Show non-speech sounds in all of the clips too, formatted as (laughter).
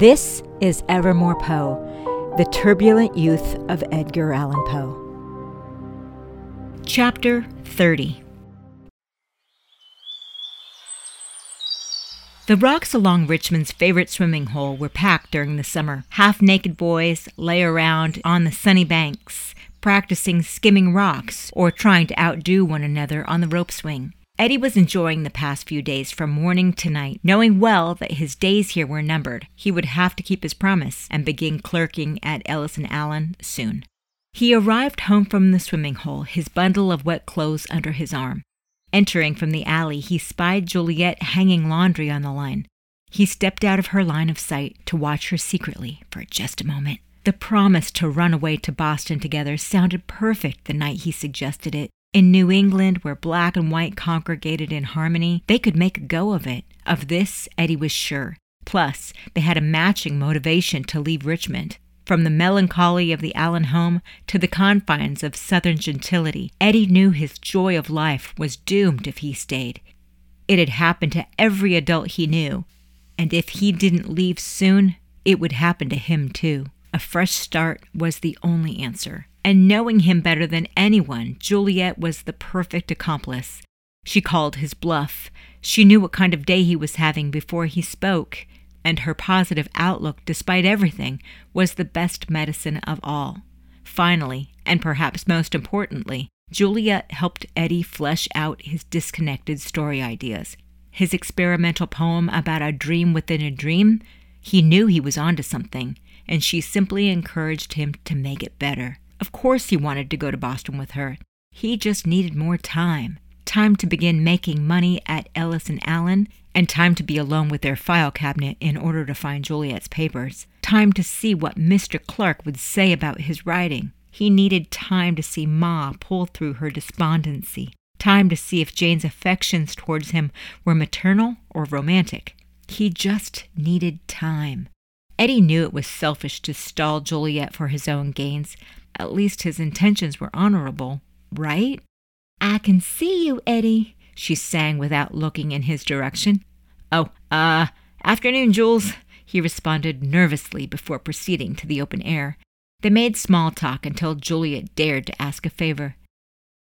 This is Evermore Poe, the turbulent youth of Edgar Allan Poe. Chapter 30 The rocks along Richmond's favorite swimming hole were packed during the summer. Half naked boys lay around on the sunny banks, practicing skimming rocks or trying to outdo one another on the rope swing. Eddie was enjoying the past few days from morning to night, knowing well that his days here were numbered. He would have to keep his promise and begin clerking at Ellis and Allan soon. He arrived home from the swimming hole, his bundle of wet clothes under his arm. Entering from the alley, he spied Juliet hanging laundry on the line. He stepped out of her line of sight to watch her secretly for just a moment. The promise to run away to Boston together sounded perfect the night he suggested it. In New England, where black and white congregated in harmony, they could make a go of it. Of this, Eddie was sure. Plus, they had a matching motivation to leave Richmond. From the melancholy of the Allan home to the confines of southern gentility, Eddie knew his joy of life was doomed if he stayed. It had happened to every adult he knew, and if he didn't leave soon, it would happen to him too. A fresh start was the only answer. And knowing him better than anyone, Juliet was the perfect accomplice. She called his bluff. She knew what kind of day he was having before he spoke, and her positive outlook, despite everything, was the best medicine of all. Finally, and perhaps most importantly, Juliet helped Eddie flesh out his disconnected story ideas. His experimental poem about a dream within a dream, he knew he was onto something, and she simply encouraged him to make it better. Of course, he wanted to go to Boston with her. He just needed more time time to begin making money at Ellis and Allan, and time to be alone with their file cabinet in order to find Juliet's papers. Time to see what Mr. Clark would say about his writing. He needed time to see Ma pull through her despondency. Time to see if Jane's affections towards him were maternal or romantic. He just needed time. Eddie knew it was selfish to stall Juliet for his own gains. At least his intentions were honorable, right? I can see you, Eddie, she sang without looking in his direction. Oh, uh, afternoon, Jules, he responded nervously before proceeding to the open air. They made small talk until Juliet dared to ask a favor.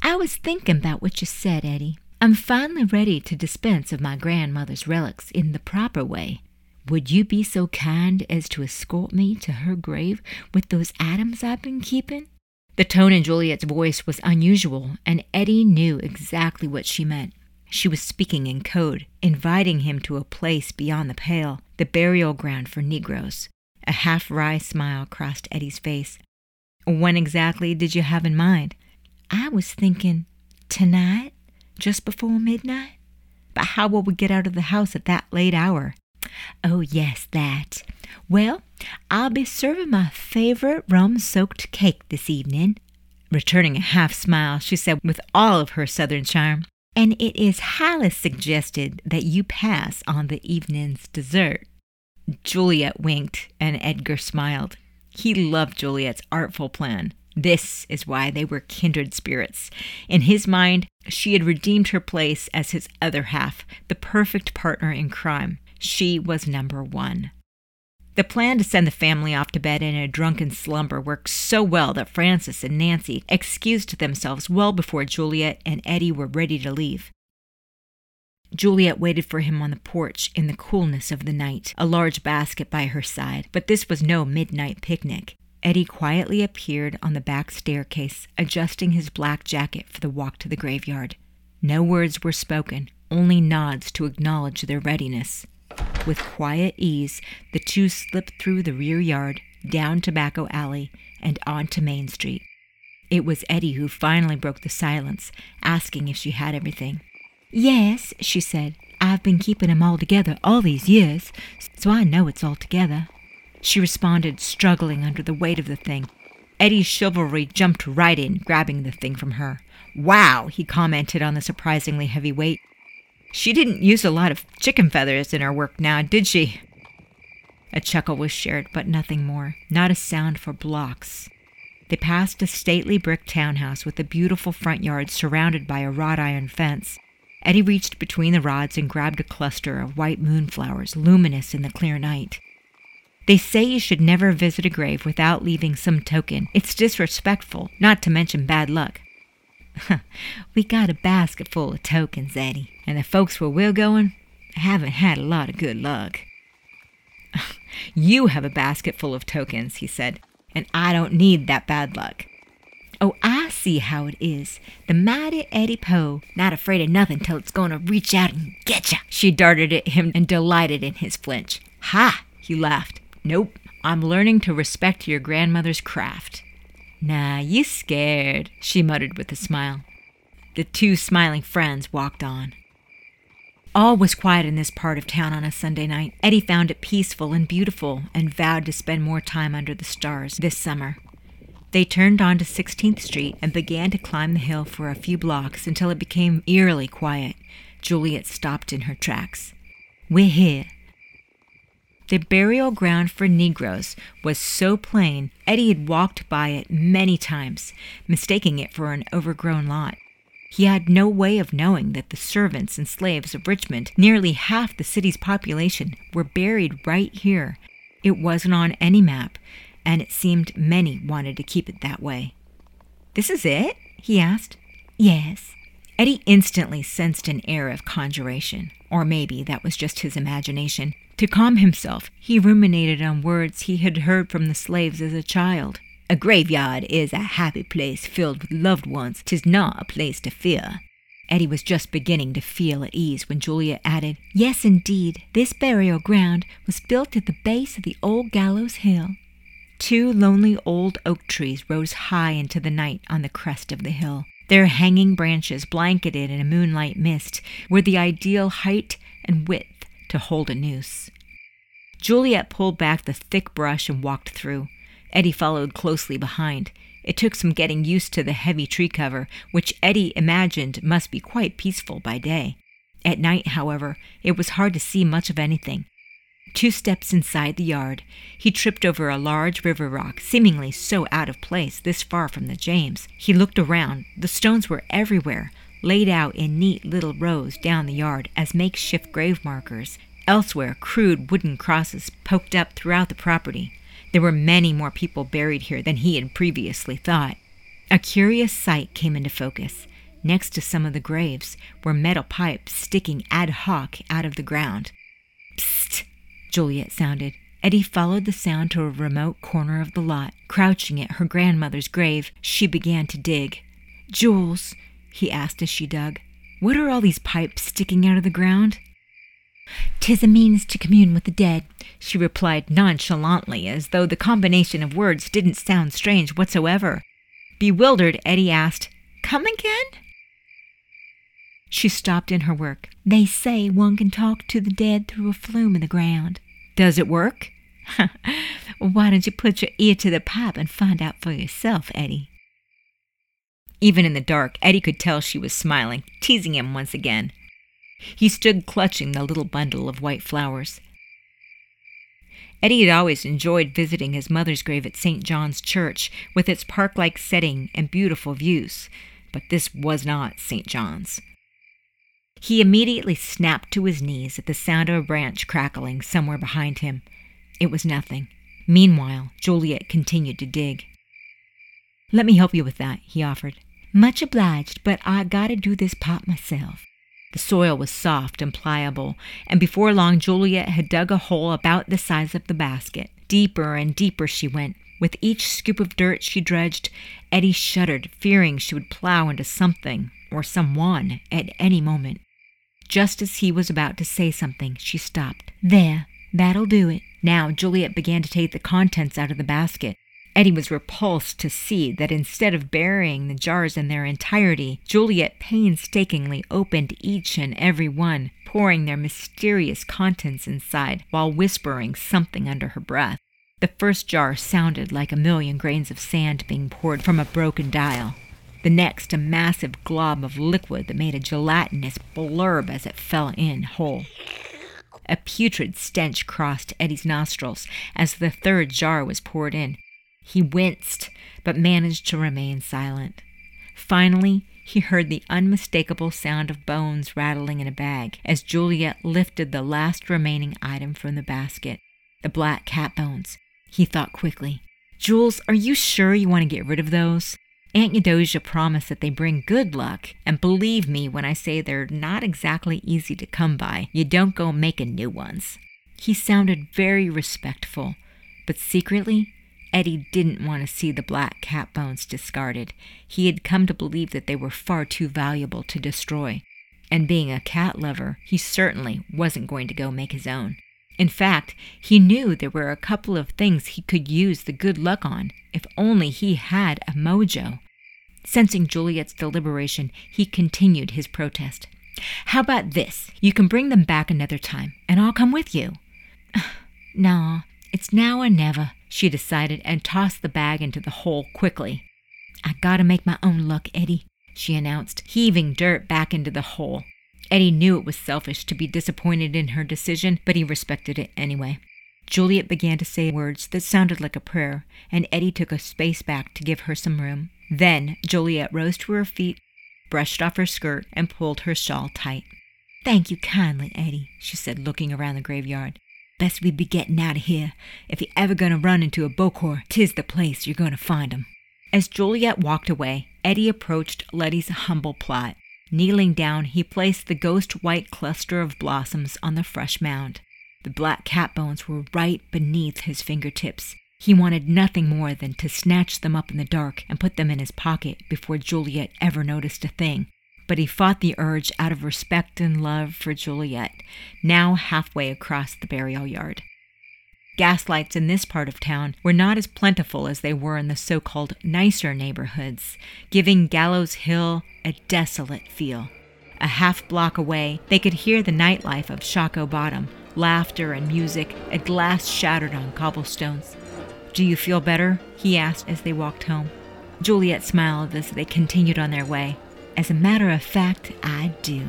I was thinking about what you said, Eddie. I'm finally ready to dispense of my grandmother's relics in the proper way. Would you be so kind as to escort me to her grave with those atoms I've been keeping? The tone in Juliet's voice was unusual, and Eddie knew exactly what she meant. She was speaking in code, inviting him to a place beyond the pale, the burial ground for Negroes. A half wry smile crossed Eddie's face. When exactly did you have in mind? I was thinking tonight, just before midnight. But how will we get out of the house at that late hour? Oh, yes, that. Well, I'll be serving my favorite rum soaked cake this evening. Returning a half smile, she said with all of her southern charm, and it is highly suggested that you pass on the evening's dessert. Juliet winked, and Edgar smiled. He loved Juliet's artful plan. This is why they were kindred spirits. In his mind, she had redeemed her place as his other half, the perfect partner in crime. She was number one. The plan to send the family off to bed in a drunken slumber worked so well that Frances and Nancy excused themselves well before Juliet and Eddie were ready to leave. Juliet waited for him on the porch in the coolness of the night, a large basket by her side, but this was no midnight picnic. Eddie quietly appeared on the back staircase, adjusting his black jacket for the walk to the graveyard. No words were spoken, only nods to acknowledge their readiness. With quiet ease, the two slipped through the rear yard, down Tobacco Alley, and onto Main Street. It was Eddie who finally broke the silence, asking if she had everything. Yes, she said. I've been keeping 'em all together all these years, so I know it's all together. She responded, struggling under the weight of the thing. Eddie's chivalry jumped right in, grabbing the thing from her. Wow, he commented on the surprisingly heavy weight. She didn't use a lot of chicken feathers in her work now, did she? A chuckle was shared, but nothing more. Not a sound for blocks. They passed a stately brick townhouse with a beautiful front yard surrounded by a wrought iron fence. Eddie reached between the rods and grabbed a cluster of white moonflowers, luminous in the clear night. They say you should never visit a grave without leaving some token. It's disrespectful, not to mention bad luck. (laughs) we got a basket full of tokens, Eddie, and the folks where we're going haven't had a lot of good luck. (laughs) you have a basket full of tokens, he said, and I don't need that bad luck. Oh, I see how it is. The mighty Eddie Poe, not afraid of nothing till it's going to reach out and get ya. She darted at him and delighted in his flinch. Ha! He laughed. Nope, I'm learning to respect your grandmother's craft. Nah, you scared, she muttered with a smile. The two smiling friends walked on. All was quiet in this part of town on a Sunday night. Eddie found it peaceful and beautiful and vowed to spend more time under the stars this summer. They turned onto 16th Street and began to climb the hill for a few blocks until it became eerily quiet. Juliet stopped in her tracks. We're here, the burial ground for Negroes was so plain, Eddie had walked by it many times, mistaking it for an overgrown lot. He had no way of knowing that the servants and slaves of Richmond, nearly half the city's population, were buried right here. It wasn't on any map, and it seemed many wanted to keep it that way. This is it? he asked. Yes. Eddie instantly sensed an air of conjuration, or maybe that was just his imagination. To calm himself, he ruminated on words he had heard from the slaves as a child. A graveyard is a happy place filled with loved ones. Tis not a place to fear. Eddie was just beginning to feel at ease when Julia added, Yes, indeed, this burial ground was built at the base of the old gallows hill. Two lonely old oak trees rose high into the night on the crest of the hill. Their hanging branches, blanketed in a moonlight mist, were the ideal height and width to hold a noose. Juliet pulled back the thick brush and walked through. Eddie followed closely behind. It took some getting used to the heavy tree cover, which Eddie imagined must be quite peaceful by day. At night, however, it was hard to see much of anything. Two steps inside the yard, he tripped over a large river rock, seemingly so out of place this far from the James. He looked around. The stones were everywhere, laid out in neat little rows down the yard as makeshift grave markers. Elsewhere, crude wooden crosses poked up throughout the property. There were many more people buried here than he had previously thought. A curious sight came into focus. Next to some of the graves were metal pipes sticking ad hoc out of the ground. Psst! Juliet sounded. Eddie followed the sound to a remote corner of the lot. Crouching at her grandmother's grave, she began to dig. Jules, he asked as she dug. What are all these pipes sticking out of the ground? Tis a means to commune with the dead, she replied nonchalantly, as though the combination of words didn't sound strange whatsoever. Bewildered, Eddie asked, Come again? She stopped in her work. They say one can talk to the dead through a flume in the ground. Does it work? (laughs) Why don't you put your ear to the pipe and find out for yourself, Eddie? Even in the dark, Eddie could tell she was smiling, teasing him once again. He stood clutching the little bundle of white flowers. Eddie had always enjoyed visiting his mother's grave at St. John's Church, with its park like setting and beautiful views, but this was not St. John's. He immediately snapped to his knees at the sound of a branch crackling somewhere behind him. It was nothing. Meanwhile, Juliet continued to dig. Let me help you with that, he offered. Much obliged, but I gotta do this pot myself. The soil was soft and pliable, and before long Juliet had dug a hole about the size of the basket. Deeper and deeper she went. With each scoop of dirt she dredged, Eddie shuddered, fearing she would plow into something or someone at any moment. Just as he was about to say something, she stopped. There, that'll do it. Now Juliet began to take the contents out of the basket. Eddie was repulsed to see that instead of burying the jars in their entirety, Juliet painstakingly opened each and every one, pouring their mysterious contents inside while whispering something under her breath. The first jar sounded like a million grains of sand being poured from a broken dial. The next, a massive glob of liquid that made a gelatinous blurb as it fell in whole. A putrid stench crossed Eddie's nostrils as the third jar was poured in. He winced, but managed to remain silent. Finally, he heard the unmistakable sound of bones rattling in a bag as Juliet lifted the last remaining item from the basket. The black cat bones. He thought quickly. Jules, are you sure you want to get rid of those? Aunt Eudosia promised that they bring good luck, and believe me when I say they're not exactly easy to come by. You don't go making new ones. He sounded very respectful, but secretly, Eddie didn't want to see the black cat bones discarded. He had come to believe that they were far too valuable to destroy. And being a cat lover, he certainly wasn't going to go make his own. In fact, he knew there were a couple of things he could use the good luck on if only he had a mojo. Sensing Juliet's deliberation, he continued his protest. How about this? You can bring them back another time, and I'll come with you. (sighs) no, it's now or never, she decided and tossed the bag into the hole quickly. I gotta make my own luck, Eddie, she announced, heaving dirt back into the hole. Eddie knew it was selfish to be disappointed in her decision, but he respected it anyway. Juliet began to say words that sounded like a prayer, and Eddie took a space back to give her some room. Then Juliet rose to her feet, brushed off her skirt, and pulled her shawl tight. Thank you kindly, Eddie, she said, looking around the graveyard. Best we be getting out of here. If you're ever going to run into a Bokor, tis the place you're going to find 'em. As Juliet walked away, Eddie approached Letty's humble plot. Kneeling down, he placed the ghost white cluster of blossoms on the fresh mound. The black cat bones were right beneath his fingertips. He wanted nothing more than to snatch them up in the dark and put them in his pocket before Juliet ever noticed a thing. But he fought the urge out of respect and love for Juliet, now halfway across the burial yard. Gaslights in this part of town were not as plentiful as they were in the so called nicer neighborhoods, giving Gallows Hill a desolate feel. A half block away, they could hear the nightlife of Shockoe Bottom, laughter and music, a glass shattered on cobblestones. Do you feel better? he asked as they walked home. Juliet smiled as they continued on their way. As a matter of fact, I do.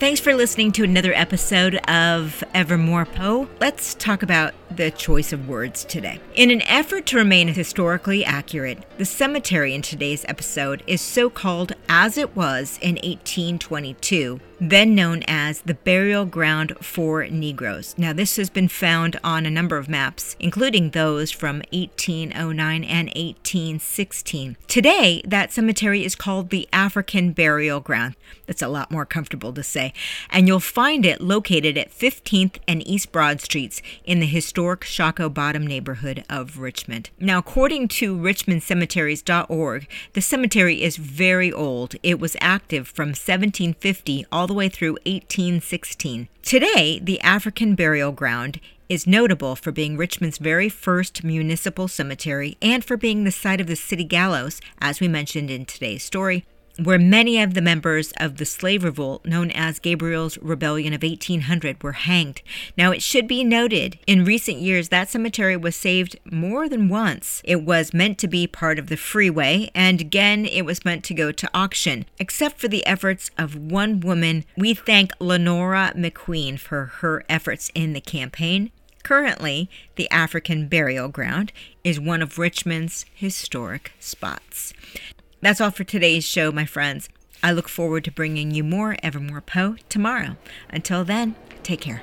Thanks for listening to another episode of Evermore Poe. Let's talk about the choice of words today. In an effort to remain historically accurate, the cemetery in today's episode is so called as it was in 1822 then known as the Burial Ground for Negroes. Now, this has been found on a number of maps, including those from 1809 and 1816. Today, that cemetery is called the African Burial Ground. That's a lot more comfortable to say. And you'll find it located at 15th and East Broad Streets in the historic Shockoe Bottom neighborhood of Richmond. Now, according to richmondcemeteries.org, the cemetery is very old. It was active from 1750 all the way through 1816. Today, the African Burial Ground is notable for being Richmond's very first municipal cemetery and for being the site of the city gallows, as we mentioned in today's story, where many of the members of the slave revolt known as Gabriel's Rebellion of 1800 were hanged. Now, it should be noted, in recent years, that cemetery was saved more than once. It was meant to be part of the freeway, and again, it was meant to go to auction. Except for the efforts of one woman, we thank Lenora McQueen for her efforts in the campaign. Currently, the African Burial Ground is one of Richmond's historic spots. That's all for today's show, my friends. I look forward to bringing you more Evermore Poe tomorrow. Until then, take care.